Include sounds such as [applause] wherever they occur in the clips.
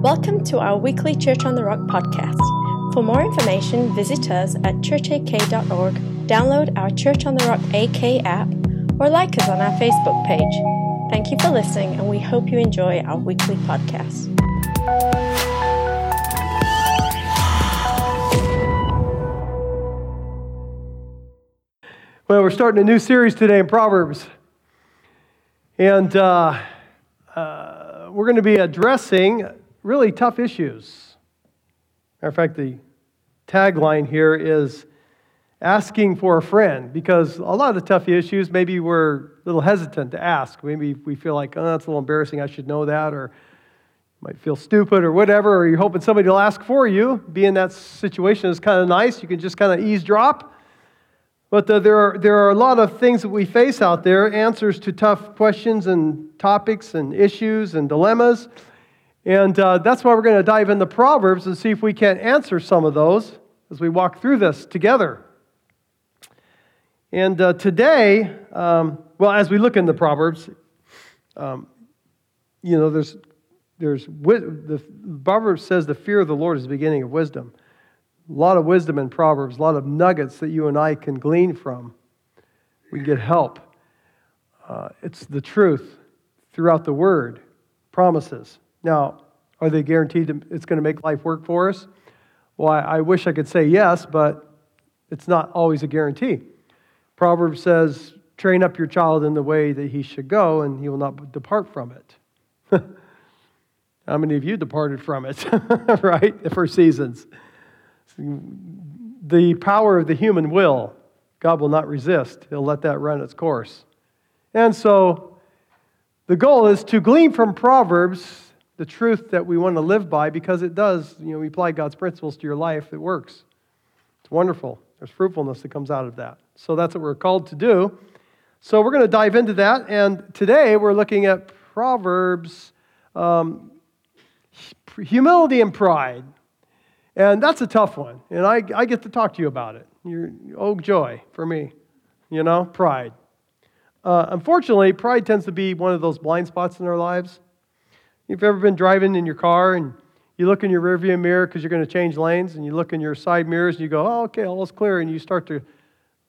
Welcome to our weekly Church on the Rock podcast. For more information, visit us at churchak.org, download our Church on the Rock AK app, or like us on our Facebook page. Thank you for listening, and we hope you enjoy our weekly podcast. Well, we're starting a new series today in Proverbs. And uh, uh, we're going to be addressing really tough issues. Matter of fact, the tagline here is asking for a friend because a lot of the tough issues, maybe we're a little hesitant to ask. Maybe we feel like, oh, that's a little embarrassing, I should know that, or might feel stupid or whatever, or you're hoping somebody will ask for you. Be in that situation is kind of nice. You can just kind of eavesdrop. But the, there, are, there are a lot of things that we face out there, answers to tough questions and topics and issues and dilemmas. And uh, that's why we're going to dive into Proverbs and see if we can't answer some of those as we walk through this together. And uh, today, um, well, as we look in the Proverbs, um, you know, there's, there's the Proverbs says the fear of the Lord is the beginning of wisdom. A lot of wisdom in Proverbs, a lot of nuggets that you and I can glean from. We can get help. Uh, it's the truth throughout the Word, promises. Now, are they guaranteed that it's going to make life work for us? Well, I, wish I could say yes, but it's not always a guarantee. Proverbs says, train up your child in the way that he should go, and he will not depart from it. [laughs] How many of you departed from it, [laughs] right, for seasons? the power of the human will, God will not resist. He'll let that run its course. And so the goal is to glean from Proverbs the truth that we want to live by because it does, you know, we apply God's principles to your life, it works. It's wonderful. There's fruitfulness that comes out of that. So that's what we're called to do. So we're going to dive into that. And today we're looking at Proverbs um, humility and pride. And that's a tough one. And I, I get to talk to you about it. You're, oh, joy for me. You know, pride. Uh, unfortunately, pride tends to be one of those blind spots in our lives. You've ever been driving in your car and you look in your rearview mirror because you're going to change lanes, and you look in your side mirrors and you go, oh, okay, all is clear, and you start to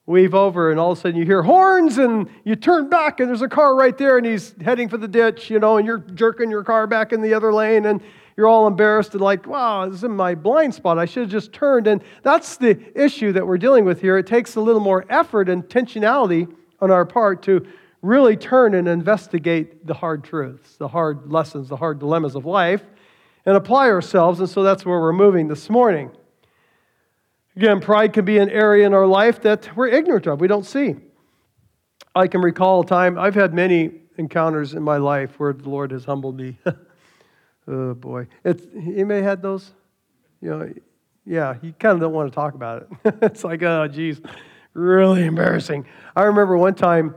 weave over, and all of a sudden you hear horns, and you turn back, and there's a car right there, and he's heading for the ditch, you know, and you're jerking your car back in the other lane, and you're all embarrassed and like, wow, this is in my blind spot. I should have just turned. And that's the issue that we're dealing with here. It takes a little more effort and intentionality on our part to really turn and investigate the hard truths, the hard lessons, the hard dilemmas of life, and apply ourselves. And so that's where we're moving this morning. Again, pride can be an area in our life that we're ignorant of, we don't see. I can recall a time, I've had many encounters in my life where the Lord has humbled me. [laughs] Oh boy, it's, you may have had those. You know, yeah, you kind of don't want to talk about it. [laughs] it's like, oh, geez, really embarrassing. I remember one time.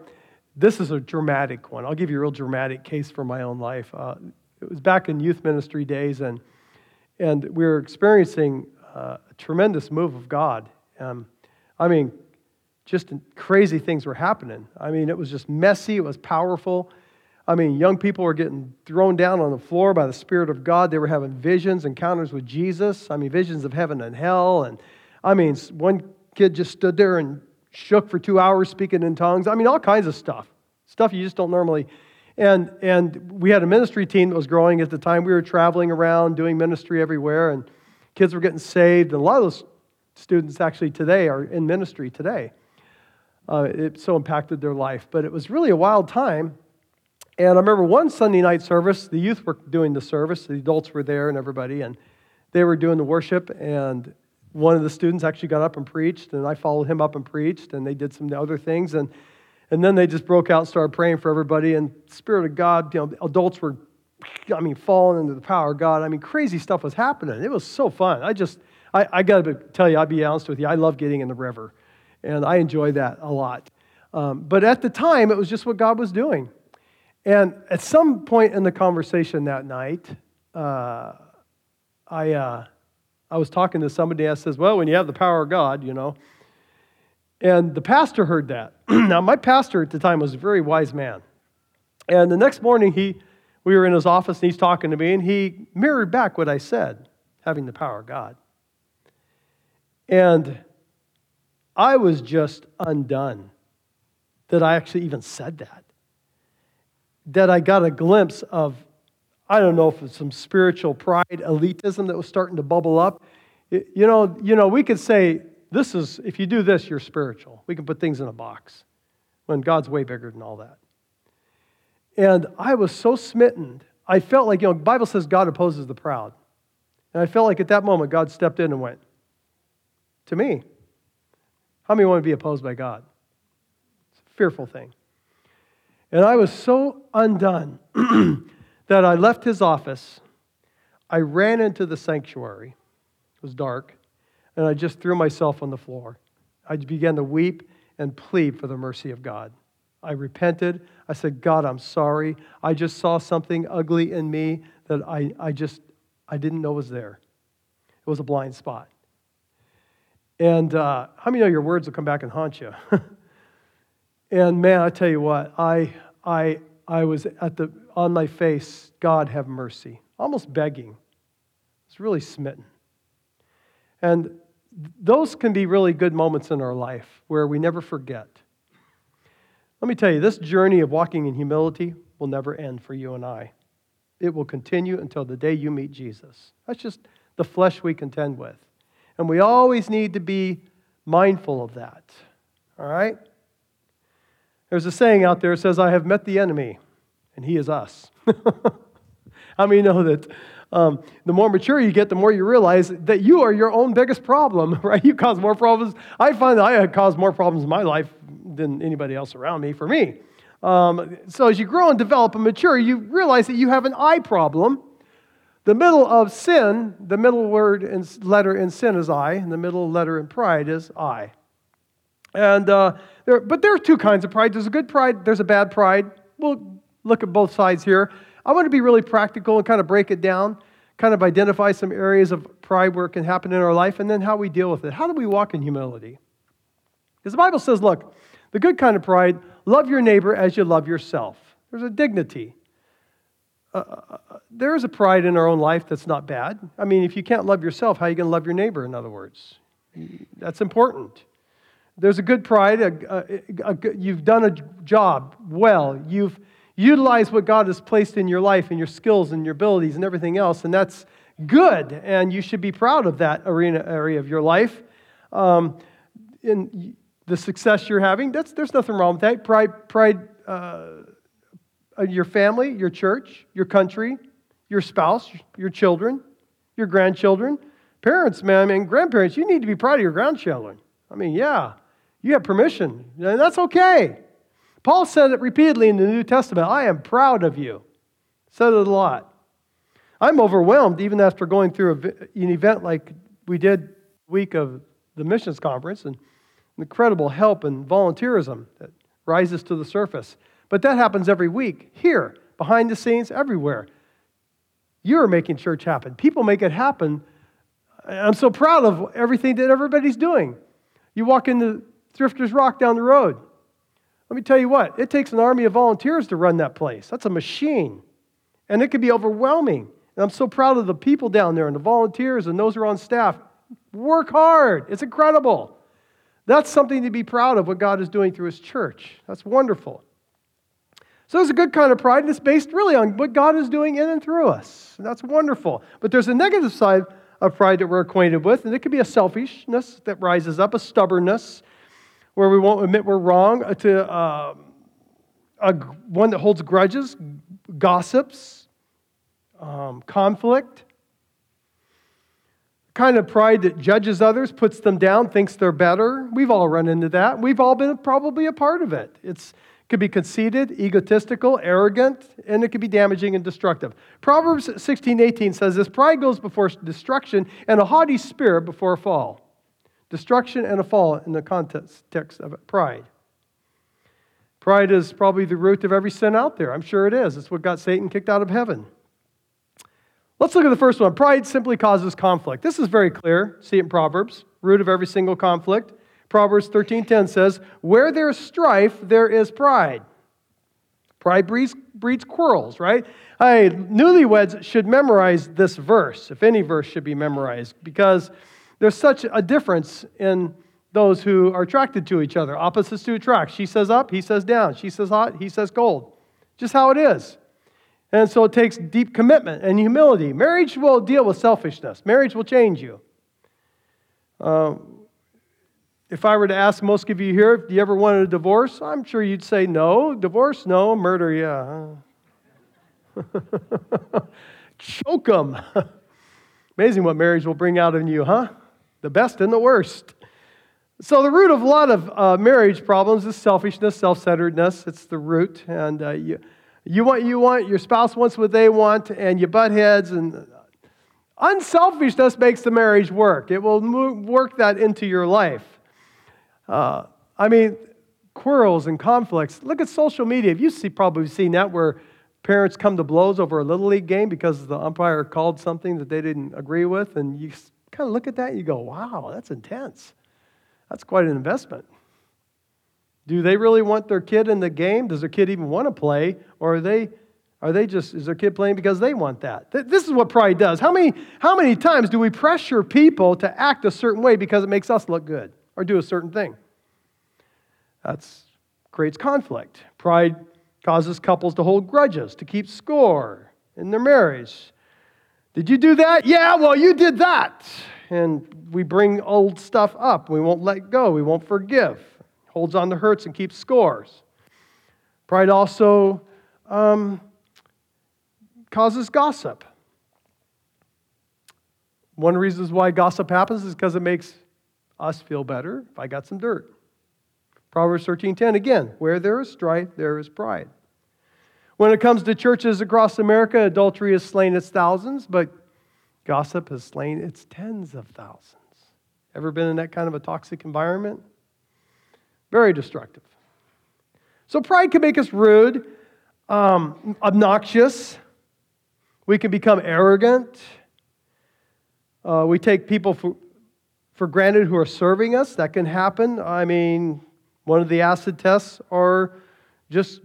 This is a dramatic one. I'll give you a real dramatic case from my own life. Uh, it was back in youth ministry days, and and we were experiencing uh, a tremendous move of God. Um, I mean, just crazy things were happening. I mean, it was just messy. It was powerful. I mean, young people were getting thrown down on the floor by the Spirit of God. They were having visions, encounters with Jesus. I mean, visions of heaven and hell. And I mean, one kid just stood there and shook for two hours speaking in tongues. I mean, all kinds of stuff. Stuff you just don't normally. And, and we had a ministry team that was growing at the time. We were traveling around doing ministry everywhere, and kids were getting saved. And a lot of those students actually today are in ministry today. Uh, it so impacted their life. But it was really a wild time. And I remember one Sunday night service, the youth were doing the service, the adults were there and everybody, and they were doing the worship. And one of the students actually got up and preached, and I followed him up and preached, and they did some other things. And, and then they just broke out and started praying for everybody. And Spirit of God, you know, adults were, I mean, falling into the power of God. I mean, crazy stuff was happening. It was so fun. I just, I, I got to tell you, I'll be honest with you, I love getting in the river, and I enjoy that a lot. Um, but at the time, it was just what God was doing. And at some point in the conversation that night, uh, I, uh, I was talking to somebody and says, Well, when you have the power of God, you know. And the pastor heard that. [clears throat] now, my pastor at the time was a very wise man. And the next morning, he we were in his office and he's talking to me, and he mirrored back what I said, having the power of God. And I was just undone that I actually even said that. That I got a glimpse of, I don't know if it's some spiritual pride, elitism that was starting to bubble up. You know, you know, we could say, this is, if you do this, you're spiritual. We can put things in a box when God's way bigger than all that. And I was so smitten. I felt like, you know, Bible says God opposes the proud. And I felt like at that moment God stepped in and went, to me. How many want to be opposed by God? It's a fearful thing. And I was so undone [clears throat] that I left his office. I ran into the sanctuary. It was dark. And I just threw myself on the floor. I began to weep and plead for the mercy of God. I repented. I said, God, I'm sorry. I just saw something ugly in me that I, I just I didn't know was there. It was a blind spot. And uh, how many know your words will come back and haunt you? [laughs] and man, I tell you what, I, I, I was at the, on my face, God have mercy, almost begging. It's really smitten. And those can be really good moments in our life where we never forget. Let me tell you, this journey of walking in humility will never end for you and I. It will continue until the day you meet Jesus. That's just the flesh we contend with. And we always need to be mindful of that. All right? There's a saying out there that says, I have met the enemy, and he is us. [laughs] How many know that um, the more mature you get, the more you realize that you are your own biggest problem, [laughs] right? You cause more problems. I find that I have caused more problems in my life than anybody else around me for me. Um, so as you grow and develop and mature, you realize that you have an I problem the middle of sin, the middle word and letter in sin is I, and the middle letter in pride is I. And uh, there, but there are two kinds of pride. There's a good pride. There's a bad pride. We'll look at both sides here. I want to be really practical and kind of break it down, kind of identify some areas of pride where it can happen in our life, and then how we deal with it. How do we walk in humility? Because the Bible says, look, the good kind of pride, love your neighbor as you love yourself. There's a dignity uh, uh, uh, there is a pride in our own life that's not bad. I mean, if you can't love yourself, how are you going to love your neighbor, in other words? That's important. There's a good pride. A, a, a, you've done a job well. You've utilized what God has placed in your life and your skills and your abilities and everything else, and that's good. And you should be proud of that arena area of your life. Um, in the success you're having, that's, there's nothing wrong with that. Pride, pride uh, your family, your church, your country, your spouse, your children, your grandchildren. Parents, man, I mean, grandparents, you need to be proud of your grandchildren. I mean, yeah, you have permission, and that's okay. Paul said it repeatedly in the New Testament I am proud of you. Said it a lot. I'm overwhelmed even after going through an event like we did week of the missions conference and incredible help and volunteerism that rises to the surface. But that happens every week, here, behind the scenes, everywhere. You're making church happen. People make it happen. I'm so proud of everything that everybody's doing. You walk into Thrifters Rock down the road. Let me tell you what, it takes an army of volunteers to run that place. That's a machine. And it can be overwhelming. And I'm so proud of the people down there and the volunteers and those who are on staff. Work hard. It's incredible. That's something to be proud of what God is doing through His church. That's wonderful. So there's a good kind of pride, and it's based really on what God is doing in and through us. And that's wonderful. But there's a negative side of pride that we're acquainted with, and it could be a selfishness that rises up, a stubbornness where we won't admit we're wrong, uh, to uh, a, one that holds grudges, gossips, um, conflict. Kind of pride that judges others, puts them down, thinks they're better. We've all run into that. We've all been probably a part of it. It's could be conceited, egotistical, arrogant, and it could be damaging and destructive. Proverbs 16 18 says this pride goes before destruction, and a haughty spirit before a fall. Destruction and a fall in the context of it. pride. Pride is probably the root of every sin out there. I'm sure it is. It's what got Satan kicked out of heaven. Let's look at the first one. Pride simply causes conflict. This is very clear. See it in Proverbs. Root of every single conflict. Proverbs 13:10 says, "Where there is strife, there is pride." Pride breeds, breeds quarrels, right? Hey, newlyweds should memorize this verse, if any verse should be memorized, because there's such a difference in those who are attracted to each other. Opposites to attract. She says up, he says down. She says hot, he says cold. Just how it is. And so it takes deep commitment and humility. Marriage will deal with selfishness, marriage will change you. Uh, if I were to ask most of you here, do you ever wanted a divorce? I'm sure you'd say no. Divorce, no. Murder, yeah. [laughs] Choke them. [laughs] Amazing what marriage will bring out in you, huh? The best and the worst. So, the root of a lot of uh, marriage problems is selfishness, self centeredness. It's the root. And uh, you, you want you want, your spouse wants what they want, and you butt heads. And unselfishness makes the marriage work. It will work that into your life. Uh, I mean, quarrels and conflicts. Look at social media. You've see, probably seen that where parents come to blows over a little league game because the umpire called something that they didn't agree with, and you kind of look at that and you go, "Wow, that's intense. That's quite an investment." Do they really want their kid in the game? Does their kid even want to play, or are they? Are they just, is their kid playing because they want that? This is what pride does. How many, how many times do we pressure people to act a certain way because it makes us look good? or do a certain thing. That creates conflict. Pride causes couples to hold grudges, to keep score in their marriage. Did you do that? Yeah, well, you did that. And we bring old stuff up. We won't let go. We won't forgive. Holds on to hurts and keeps scores. Pride also um, causes gossip. One reasons why gossip happens is because it makes us feel better if I got some dirt. Proverbs 13:10 again, where there is strife, there is pride. When it comes to churches across America, adultery has slain its thousands, but gossip has slain its tens of thousands. Ever been in that kind of a toxic environment? Very destructive. So pride can make us rude, um, obnoxious. We can become arrogant. Uh, we take people for, for granted who are serving us. That can happen. I mean, one of the acid tests are just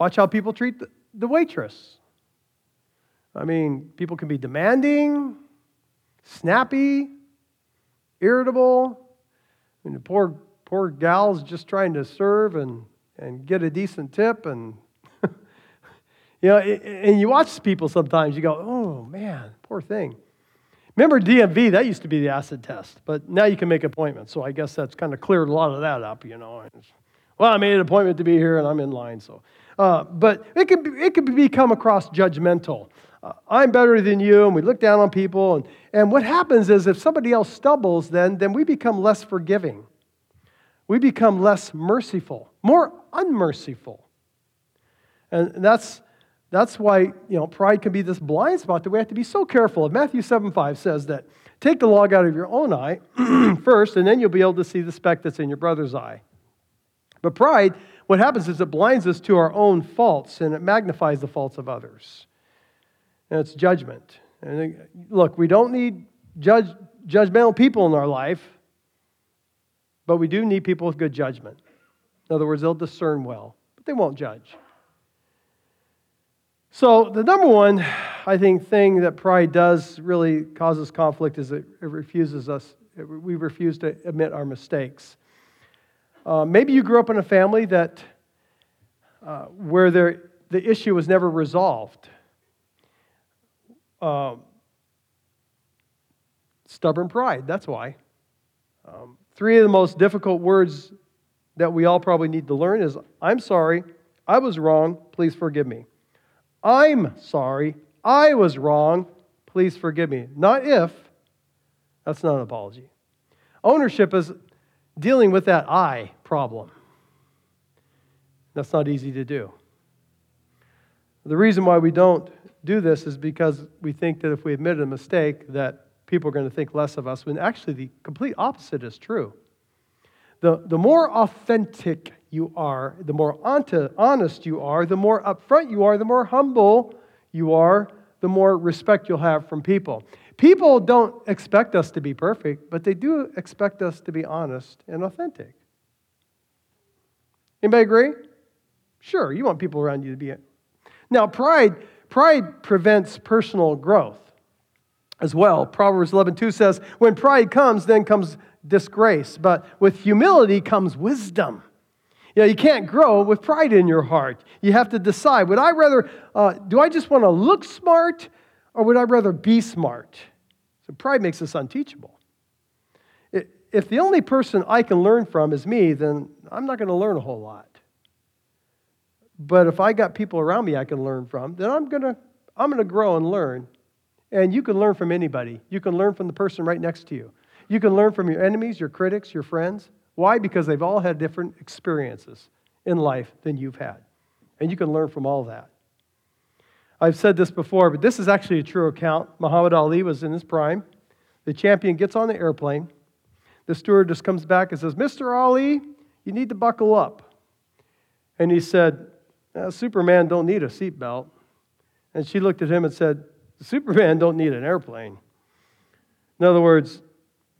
watch how people treat the waitress. I mean, people can be demanding, snappy, irritable. I mean, the poor, poor gal's just trying to serve and, and get a decent tip. And, [laughs] you know, and you watch people sometimes, you go, oh, man, poor thing. Remember DMV, that used to be the acid test, but now you can make appointments. So I guess that's kind of cleared a lot of that up, you know. Well, I made an appointment to be here and I'm in line. So, uh, but it could, be, it could become across judgmental. Uh, I'm better than you, and we look down on people. And, and what happens is if somebody else stumbles, then, then we become less forgiving. We become less merciful, more unmerciful. And that's, that's why, you know, pride can be this blind spot that we have to be so careful of. Matthew 7 5 says that take the log out of your own eye [clears throat] first, and then you'll be able to see the speck that's in your brother's eye. But pride, what happens is it blinds us to our own faults and it magnifies the faults of others. And it's judgment. And look, we don't need judge, judgmental people in our life, but we do need people with good judgment. In other words, they'll discern well, but they won't judge. So, the number one, I think, thing that pride does really causes conflict is it, it refuses us, it, we refuse to admit our mistakes. Uh, maybe you grew up in a family that uh, where there, the issue was never resolved. Uh, stubborn pride, that's why. Um, three of the most difficult words that we all probably need to learn is I'm sorry, I was wrong, please forgive me. I'm sorry. I was wrong. Please forgive me. Not if. That's not an apology. Ownership is dealing with that I problem. That's not easy to do. The reason why we don't do this is because we think that if we admit a mistake, that people are going to think less of us, when actually the complete opposite is true. The, the more authentic you are, the more onto, honest you are, the more upfront you are, the more humble you are, the more respect you'll have from people. People don't expect us to be perfect, but they do expect us to be honest and authentic. Anybody agree? Sure, you want people around you to be. it. Now, pride, pride prevents personal growth as well. Proverbs 11:2 says, "When pride comes, then comes disgrace, but with humility comes wisdom." You know, you can't grow with pride in your heart. You have to decide: Would I rather? Uh, do I just want to look smart, or would I rather be smart? Pride makes us unteachable. If the only person I can learn from is me, then I'm not going to learn a whole lot. But if I got people around me I can learn from, then I'm going to I'm going to grow and learn. And you can learn from anybody. You can learn from the person right next to you. You can learn from your enemies, your critics, your friends. Why? Because they've all had different experiences in life than you've had. And you can learn from all that. I've said this before, but this is actually a true account. Muhammad Ali was in his prime. The champion gets on the airplane. The stewardess comes back and says, Mr. Ali, you need to buckle up. And he said, uh, Superman don't need a seatbelt. And she looked at him and said, Superman don't need an airplane. In other words,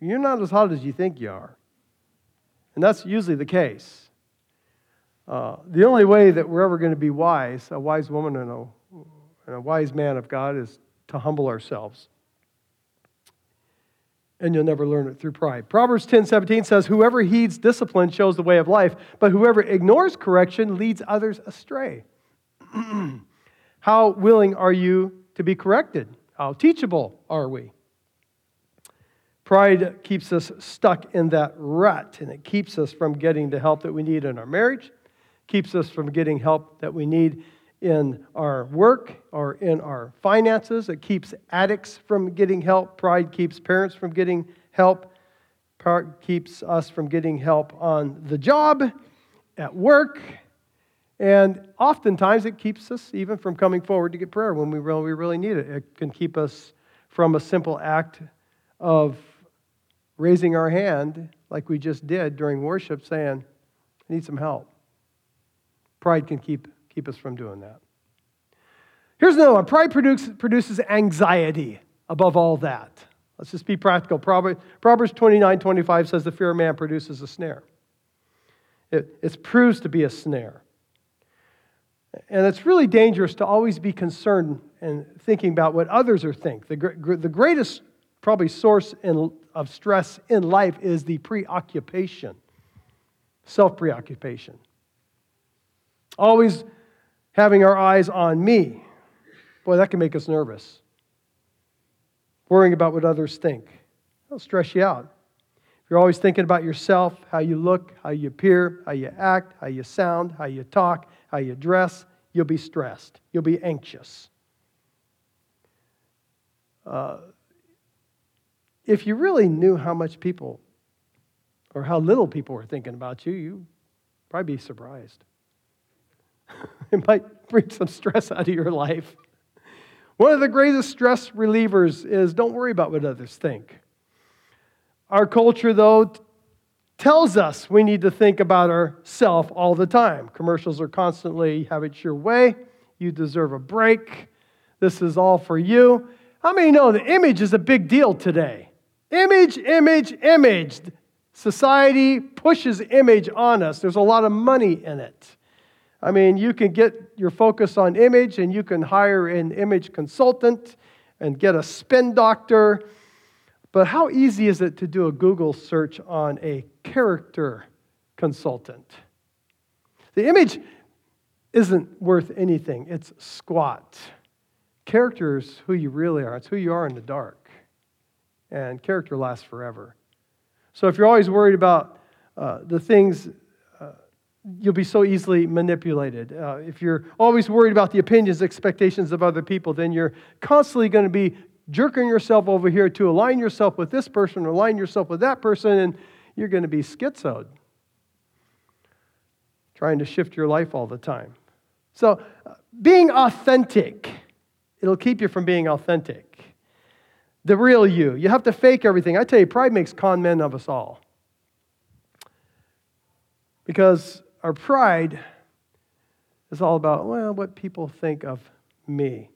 you're not as hot as you think you are. And that's usually the case. Uh, the only way that we're ever going to be wise, a wise woman and a, and a wise man of God, is to humble ourselves. And you'll never learn it through pride. Proverbs 10 17 says, Whoever heeds discipline shows the way of life, but whoever ignores correction leads others astray. [clears throat] How willing are you to be corrected? How teachable are we? Pride keeps us stuck in that rut, and it keeps us from getting the help that we need in our marriage, keeps us from getting help that we need in our work or in our finances. It keeps addicts from getting help. Pride keeps parents from getting help. Pride keeps us from getting help on the job, at work, and oftentimes it keeps us even from coming forward to get prayer when we really, we really need it. It can keep us from a simple act of raising our hand, like we just did during worship, saying, I need some help. Pride can keep, keep us from doing that. Here's another one pride produce, produces anxiety above all that. Let's just be practical. Proverbs 29 25 says, The fear of man produces a snare. It, it proves to be a snare. And it's really dangerous to always be concerned and thinking about what others are think. The, the greatest probably source in, of stress in life is the preoccupation, self preoccupation. Always having our eyes on me. Boy, that can make us nervous. Worrying about what others think. It'll stress you out. If you're always thinking about yourself, how you look, how you appear, how you act, how you sound, how you talk, how you dress, you'll be stressed. You'll be anxious. Uh, if you really knew how much people or how little people were thinking about you, you'd probably be surprised. [laughs] [laughs] it might bring some stress out of your life. One of the greatest stress relievers is don't worry about what others think. Our culture, though, tells us we need to think about ourselves all the time. Commercials are constantly have it your way. You deserve a break. This is all for you. How many know the image is a big deal today? Image, image, image. Society pushes image on us. There's a lot of money in it. I mean, you can get your focus on image and you can hire an image consultant and get a spin doctor. But how easy is it to do a Google search on a character consultant? The image isn't worth anything, it's squat. Character is who you really are, it's who you are in the dark and character lasts forever. So if you're always worried about uh, the things, you'll be so easily manipulated. Uh, if you're always worried about the opinions, expectations of other people, then you're constantly going to be jerking yourself over here to align yourself with this person, or align yourself with that person, and you're going to be schizoed, trying to shift your life all the time. So, uh, being authentic, it'll keep you from being authentic the real you. You have to fake everything. I tell you, pride makes con men of us all. Because our pride is all about, well, what people think of me.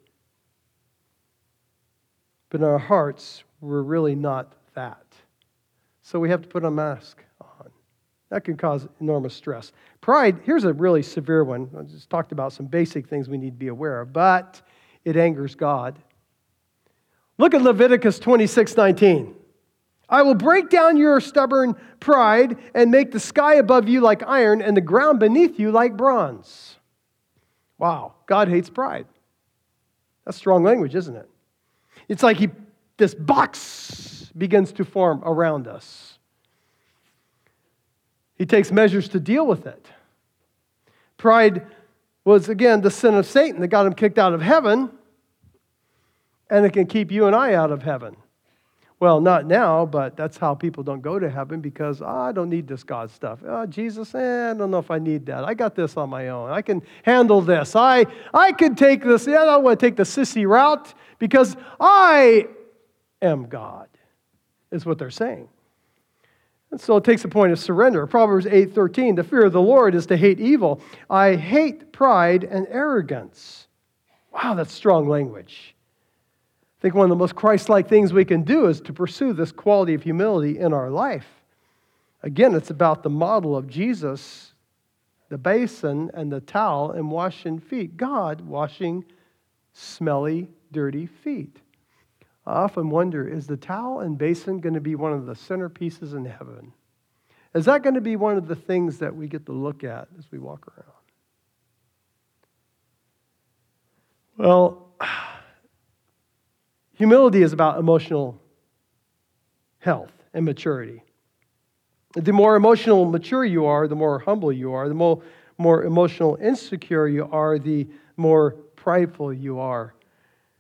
But in our hearts, we're really not that. So we have to put a mask on. That can cause enormous stress. Pride, here's a really severe one. I just talked about some basic things we need to be aware of, but it angers God. Look at Leviticus 26 19. I will break down your stubborn pride and make the sky above you like iron and the ground beneath you like bronze. Wow, God hates pride. That's strong language, isn't it? It's like he, this box begins to form around us. He takes measures to deal with it. Pride was, again, the sin of Satan that got him kicked out of heaven, and it can keep you and I out of heaven. Well, not now, but that's how people don't go to heaven because oh, I don't need this God stuff. Oh, Jesus, eh, I don't know if I need that. I got this on my own. I can handle this. I, I can take this. Yeah, I don't want to take the sissy route because I am God, is what they're saying. And so it takes a point of surrender. Proverbs 8:13, the fear of the Lord is to hate evil. I hate pride and arrogance. Wow, that's strong language. I think one of the most Christ-like things we can do is to pursue this quality of humility in our life. Again, it's about the model of Jesus, the basin and the towel and washing feet. God washing smelly, dirty feet. I often wonder is the towel and basin going to be one of the centerpieces in heaven? Is that going to be one of the things that we get to look at as we walk around? Well, humility is about emotional health and maturity. The more emotional mature you are, the more humble you are. The more, more emotional insecure you are, the more prideful you are.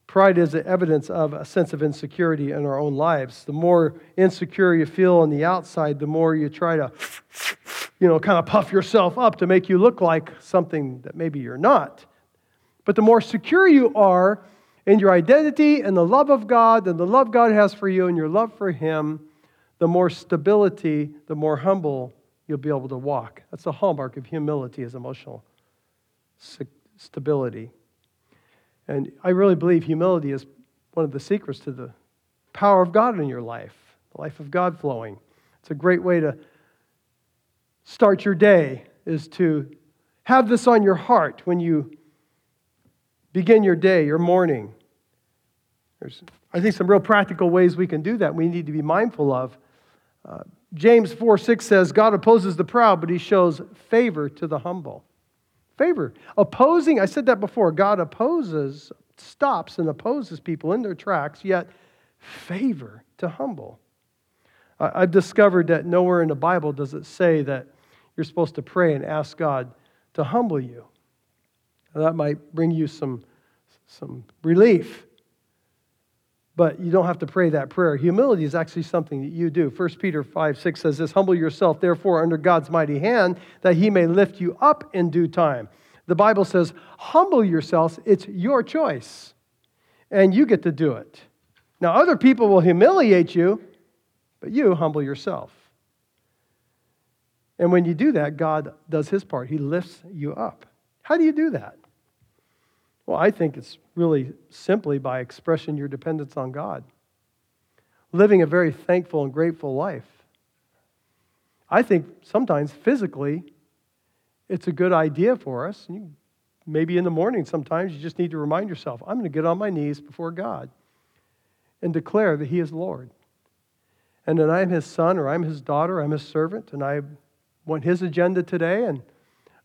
Pride is the evidence of a sense of insecurity in our own lives. The more insecure you feel on the outside, the more you try to, you know, kind of puff yourself up to make you look like something that maybe you're not. But the more secure you are in your identity and the love of God and the love God has for you and your love for Him, the more stability, the more humble you'll be able to walk. That's the hallmark of humility is emotional stability. And I really believe humility is one of the secrets to the power of God in your life, the life of God flowing. It's a great way to start your day is to have this on your heart when you begin your day, your morning. There's, I think, some real practical ways we can do that. We need to be mindful of. Uh, James 4 6 says, God opposes the proud, but he shows favor to the humble. Favor. Opposing, I said that before, God opposes, stops and opposes people in their tracks, yet favor to humble. I've discovered that nowhere in the Bible does it say that you're supposed to pray and ask God to humble you. That might bring you some, some relief. But you don't have to pray that prayer. Humility is actually something that you do. 1 Peter 5 6 says this Humble yourself, therefore, under God's mighty hand, that he may lift you up in due time. The Bible says, Humble yourselves, it's your choice, and you get to do it. Now, other people will humiliate you, but you humble yourself. And when you do that, God does his part. He lifts you up. How do you do that? Well, I think it's really simply by expressing your dependence on God, living a very thankful and grateful life. I think sometimes physically, it's a good idea for us. maybe in the morning, sometimes you just need to remind yourself I'm going to get on my knees before God and declare that He is Lord. And that I'm His son or I'm His daughter, I'm His servant, and I want His agenda today. And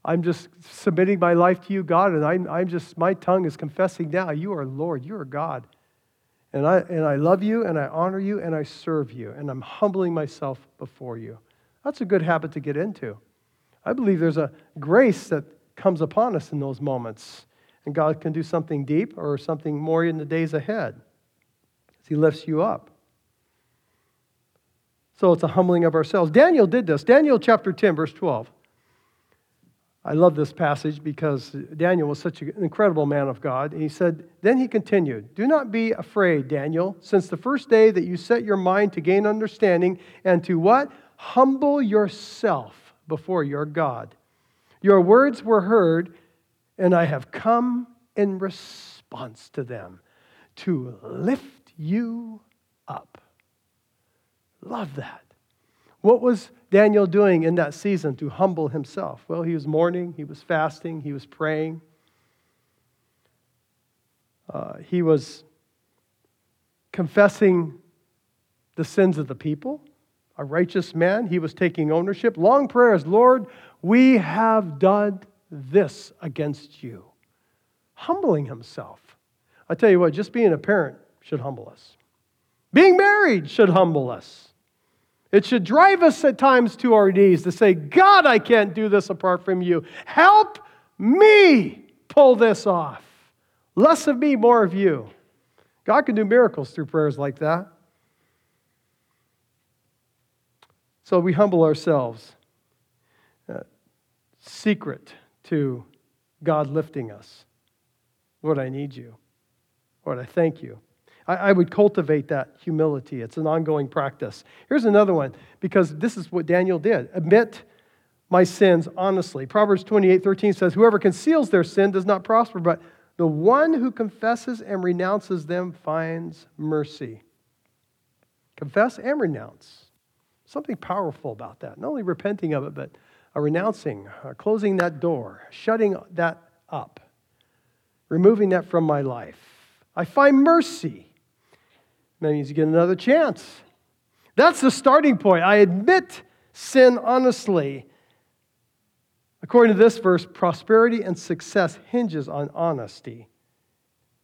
I'm just submitting my life to you, God, and I'm, I'm just, my tongue is confessing now, you are Lord, you are God. And I, and I love you, and I honor you, and I serve you, and I'm humbling myself before you. That's a good habit to get into. I believe there's a grace that comes upon us in those moments, and God can do something deep or something more in the days ahead as He lifts you up. So it's a humbling of ourselves. Daniel did this. Daniel chapter 10, verse 12. I love this passage because Daniel was such an incredible man of God. And he said, Then he continued, Do not be afraid, Daniel, since the first day that you set your mind to gain understanding and to what? Humble yourself before your God. Your words were heard, and I have come in response to them to lift you up. Love that. What was Daniel doing in that season to humble himself? Well, he was mourning, he was fasting, he was praying. Uh, he was confessing the sins of the people. A righteous man, he was taking ownership. Long prayers, Lord, we have done this against you. Humbling himself. I tell you what, just being a parent should humble us. Being married should humble us. It should drive us at times to our knees to say, God, I can't do this apart from you. Help me pull this off. Less of me, more of you. God can do miracles through prayers like that. So we humble ourselves. Uh, secret to God lifting us. Lord, I need you. Lord, I thank you. I, I would cultivate that humility. It's an ongoing practice. Here's another one, because this is what Daniel did admit my sins honestly. Proverbs 28 13 says, Whoever conceals their sin does not prosper, but the one who confesses and renounces them finds mercy. Confess and renounce. Something powerful about that. Not only repenting of it, but a renouncing, uh, closing that door, shutting that up, removing that from my life. I find mercy. That means you get another chance. That's the starting point. I admit sin honestly. According to this verse, prosperity and success hinges on honesty.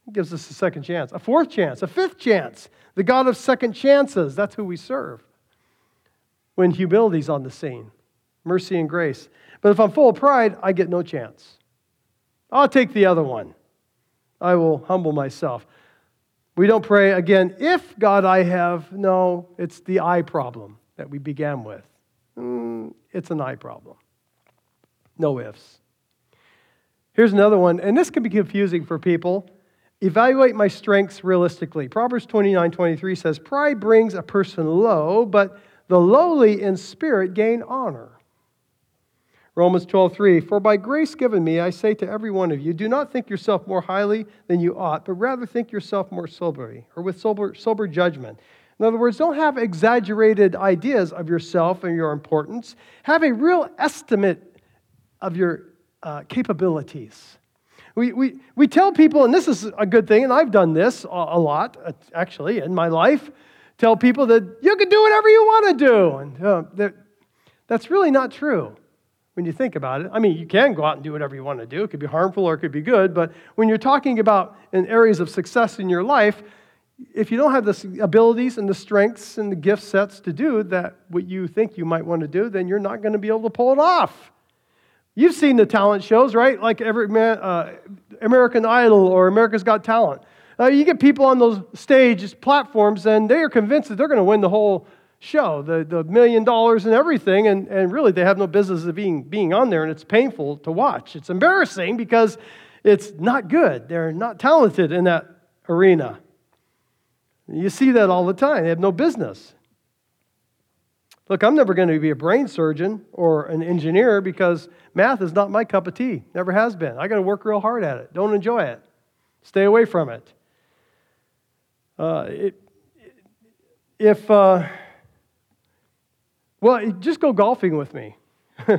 It gives us a second chance, a fourth chance, a fifth chance. The God of second chances, that's who we serve. When humility's on the scene, mercy and grace. But if I'm full of pride, I get no chance. I'll take the other one. I will humble myself. We don't pray again, if God I have. No, it's the I problem that we began with. Mm, it's an I problem. No ifs. Here's another one, and this can be confusing for people. Evaluate my strengths realistically. Proverbs 29 23 says, Pride brings a person low, but the lowly in spirit gain honor. Romans 12:3 For by grace given me I say to every one of you do not think yourself more highly than you ought but rather think yourself more soberly or with sober, sober judgment. In other words, don't have exaggerated ideas of yourself and your importance. Have a real estimate of your uh, capabilities. We, we, we tell people, and this is a good thing, and I've done this a, a lot, uh, actually, in my life, tell people that you can do whatever you want to do. And uh, that's really not true when you think about it. I mean, you can go out and do whatever you want to do. It could be harmful or it could be good. But when you're talking about in areas of success in your life, if you don't have the abilities and the strengths and the gift sets to do that, what you think you might want to do, then you're not going to be able to pull it off. You've seen the talent shows, right? Like every man, uh, American Idol or America's Got Talent. Uh, you get people on those stages, platforms, and they are convinced that they're going to win the whole show, the, the million dollars and everything, and, and really they have no business of being, being on there, and it's painful to watch. It's embarrassing because it's not good. They're not talented in that arena. You see that all the time. They have no business. Look, I'm never going to be a brain surgeon or an engineer because math is not my cup of tea. Never has been. I got to work real hard at it. Don't enjoy it. Stay away from it. Uh, it if uh, well, just go golfing with me.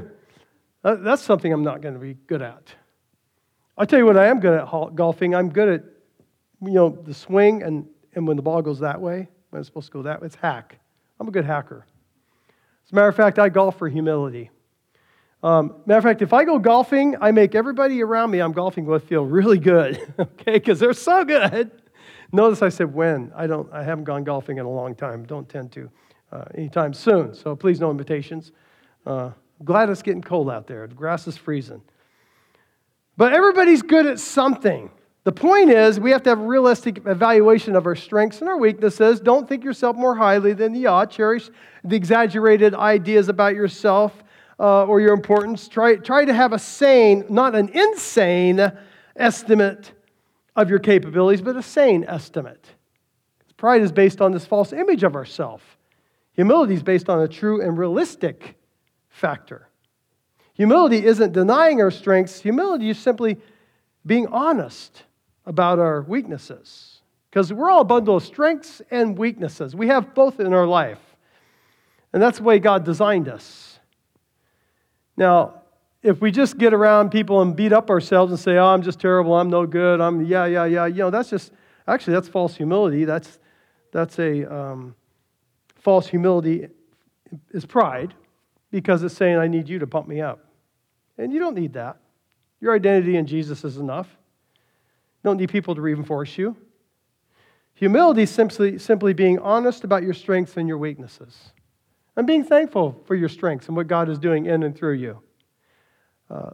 [laughs] That's something I'm not going to be good at. I'll tell you what I am good at golfing. I'm good at, you know, the swing and, and when the ball goes that way, when it's supposed to go that way, it's hack. I'm a good hacker. As a matter of fact, I golf for humility. Um, matter of fact, if I go golfing, I make everybody around me I'm golfing with feel really good, [laughs] okay, because they're so good. Notice I said when. I don't. I haven't gone golfing in a long time. Don't tend to uh, anytime soon. So please, no invitations. Uh, glad it's getting cold out there. The grass is freezing. But everybody's good at something. The point is, we have to have a realistic evaluation of our strengths and our weaknesses. Don't think yourself more highly than you ought. Cherish the exaggerated ideas about yourself uh, or your importance. Try, try to have a sane, not an insane estimate of your capabilities, but a sane estimate. Pride is based on this false image of ourselves. Humility is based on a true and realistic factor. Humility isn't denying our strengths, humility is simply being honest about our weaknesses. Because we're all a bundle of strengths and weaknesses. We have both in our life. And that's the way God designed us. Now, if we just get around people and beat up ourselves and say, oh, I'm just terrible, I'm no good, I'm, yeah, yeah, yeah, you know, that's just, actually, that's false humility. That's, that's a um, false humility is pride because it's saying, I need you to pump me up. And you don't need that. Your identity in Jesus is enough. You don't need people to reinforce you. Humility is simply, simply being honest about your strengths and your weaknesses. And being thankful for your strengths and what God is doing in and through you. Uh,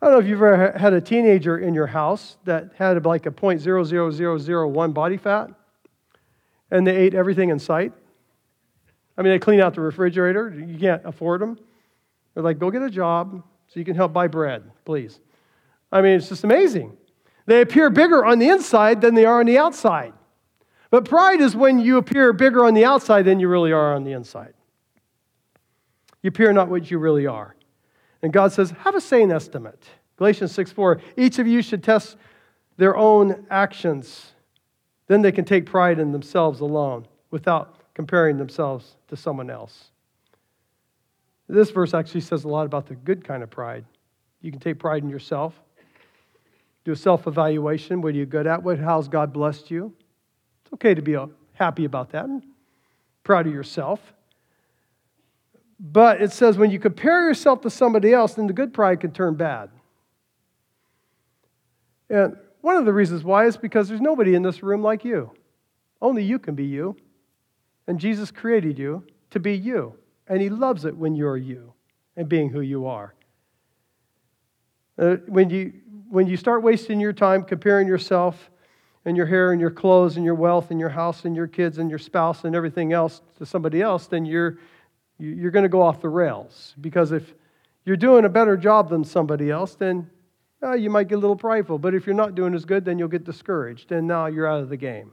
I don't know if you've ever had a teenager in your house that had like a 0.00001 body fat and they ate everything in sight. I mean, they clean out the refrigerator. You can't afford them. They're like, go get a job so you can help buy bread, please. I mean, it's just amazing. They appear bigger on the inside than they are on the outside. But pride is when you appear bigger on the outside than you really are on the inside. You appear not what you really are. And God says, have a sane estimate. Galatians 6 4, each of you should test their own actions. Then they can take pride in themselves alone without comparing themselves to someone else. This verse actually says a lot about the good kind of pride. You can take pride in yourself, do a self evaluation. What are you good at? What, how's God blessed you? It's okay to be uh, happy about that and proud of yourself. But it says when you compare yourself to somebody else, then the good pride can turn bad. And one of the reasons why is because there's nobody in this room like you. Only you can be you. And Jesus created you to be you. And He loves it when you're you and being who you are. Uh, when, you, when you start wasting your time comparing yourself and your hair and your clothes and your wealth and your house and your kids and your spouse and everything else to somebody else, then you're, you're going to go off the rails. Because if you're doing a better job than somebody else, then uh, you might get a little prideful. But if you're not doing as good, then you'll get discouraged. And now you're out of the game.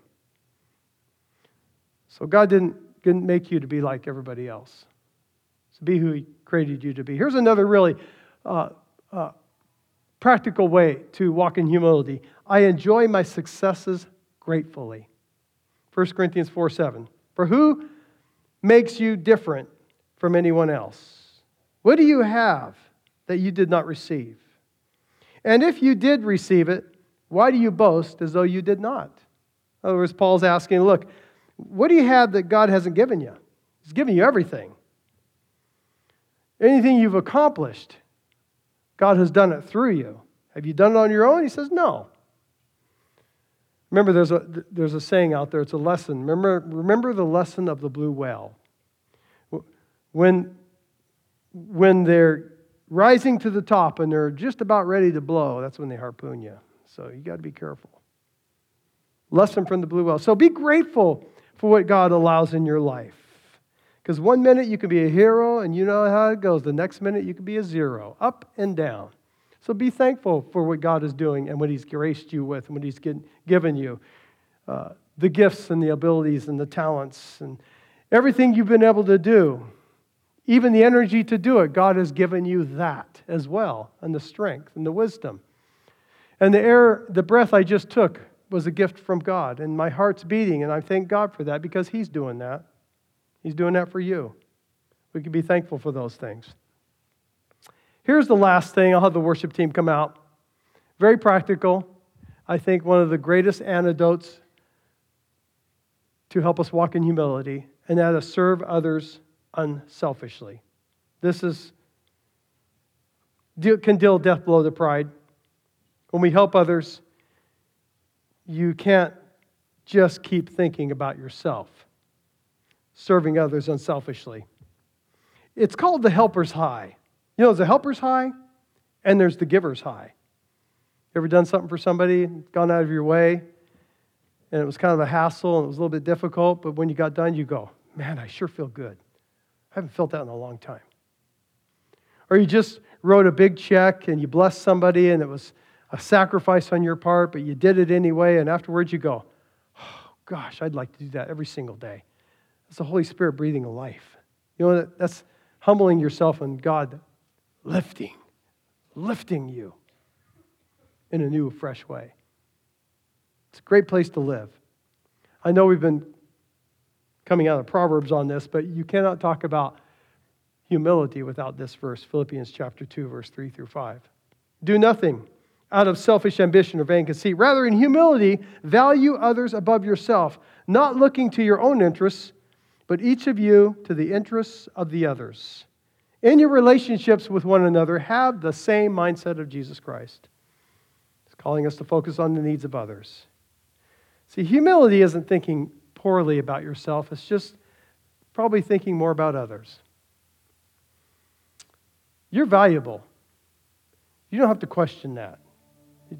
So God didn't, didn't make you to be like everybody else. So be who He created you to be. Here's another really uh, uh, practical way to walk in humility. I enjoy my successes gratefully. 1 Corinthians 4 7. For who makes you different from anyone else? What do you have that you did not receive? And if you did receive it, why do you boast as though you did not? In other words, Paul's asking, look, what do you have that God hasn't given you? He's given you everything. Anything you've accomplished, God has done it through you. Have you done it on your own? He says, no. Remember, there's a, there's a saying out there, it's a lesson. Remember, remember the lesson of the blue whale. When, when they're rising to the top and they're just about ready to blow, that's when they harpoon you. So you got to be careful. Lesson from the blue whale. So be grateful for what God allows in your life. Because one minute you can be a hero and you know how it goes. The next minute you can be a zero, up and down. So be thankful for what God is doing and what He's graced you with and what He's given you. Uh, the gifts and the abilities and the talents and everything you've been able to do. Even the energy to do it, God has given you that as well, and the strength and the wisdom. And the air, the breath I just took, was a gift from God. And my heart's beating, and I thank God for that because He's doing that. He's doing that for you. We can be thankful for those things. Here's the last thing. I'll have the worship team come out. Very practical. I think one of the greatest antidotes to help us walk in humility, and that is serve others unselfishly. This is can deal death blow to pride. When we help others, you can't just keep thinking about yourself, serving others unselfishly. It's called the helper's high. You know, there's a helper's high and there's the giver's high. You ever done something for somebody, gone out of your way, and it was kind of a hassle and it was a little bit difficult, but when you got done, you go, man, I sure feel good. I haven't felt that in a long time. Or you just wrote a big check and you blessed somebody and it was a sacrifice on your part, but you did it anyway, and afterwards you go, oh, gosh, I'd like to do that every single day. It's the Holy Spirit breathing life. You know, that's humbling yourself and God lifting, lifting you in a new, fresh way. It's a great place to live. I know we've been coming out of Proverbs on this, but you cannot talk about humility without this verse, Philippians chapter 2, verse 3 through 5. Do nothing out of selfish ambition or vain conceit. Rather, in humility, value others above yourself, not looking to your own interests, but each of you to the interests of the others. In your relationships with one another, have the same mindset of Jesus Christ. He's calling us to focus on the needs of others. See, humility isn't thinking poorly about yourself, it's just probably thinking more about others. You're valuable. You don't have to question that.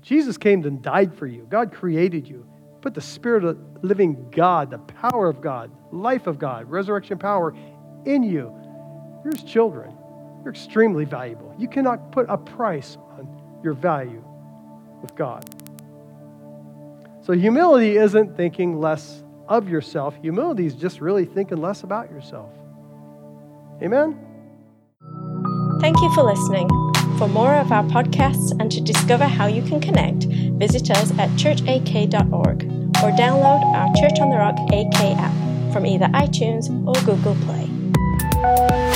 Jesus came and died for you. God created you. Put the Spirit of living God, the power of God, life of God, resurrection power in you. You're His children. You're extremely valuable. You cannot put a price on your value with God. So, humility isn't thinking less of yourself, humility is just really thinking less about yourself. Amen? Thank you for listening. For more of our podcasts and to discover how you can connect, visit us at churchak.org or download our Church on the Rock AK app from either iTunes or Google Play.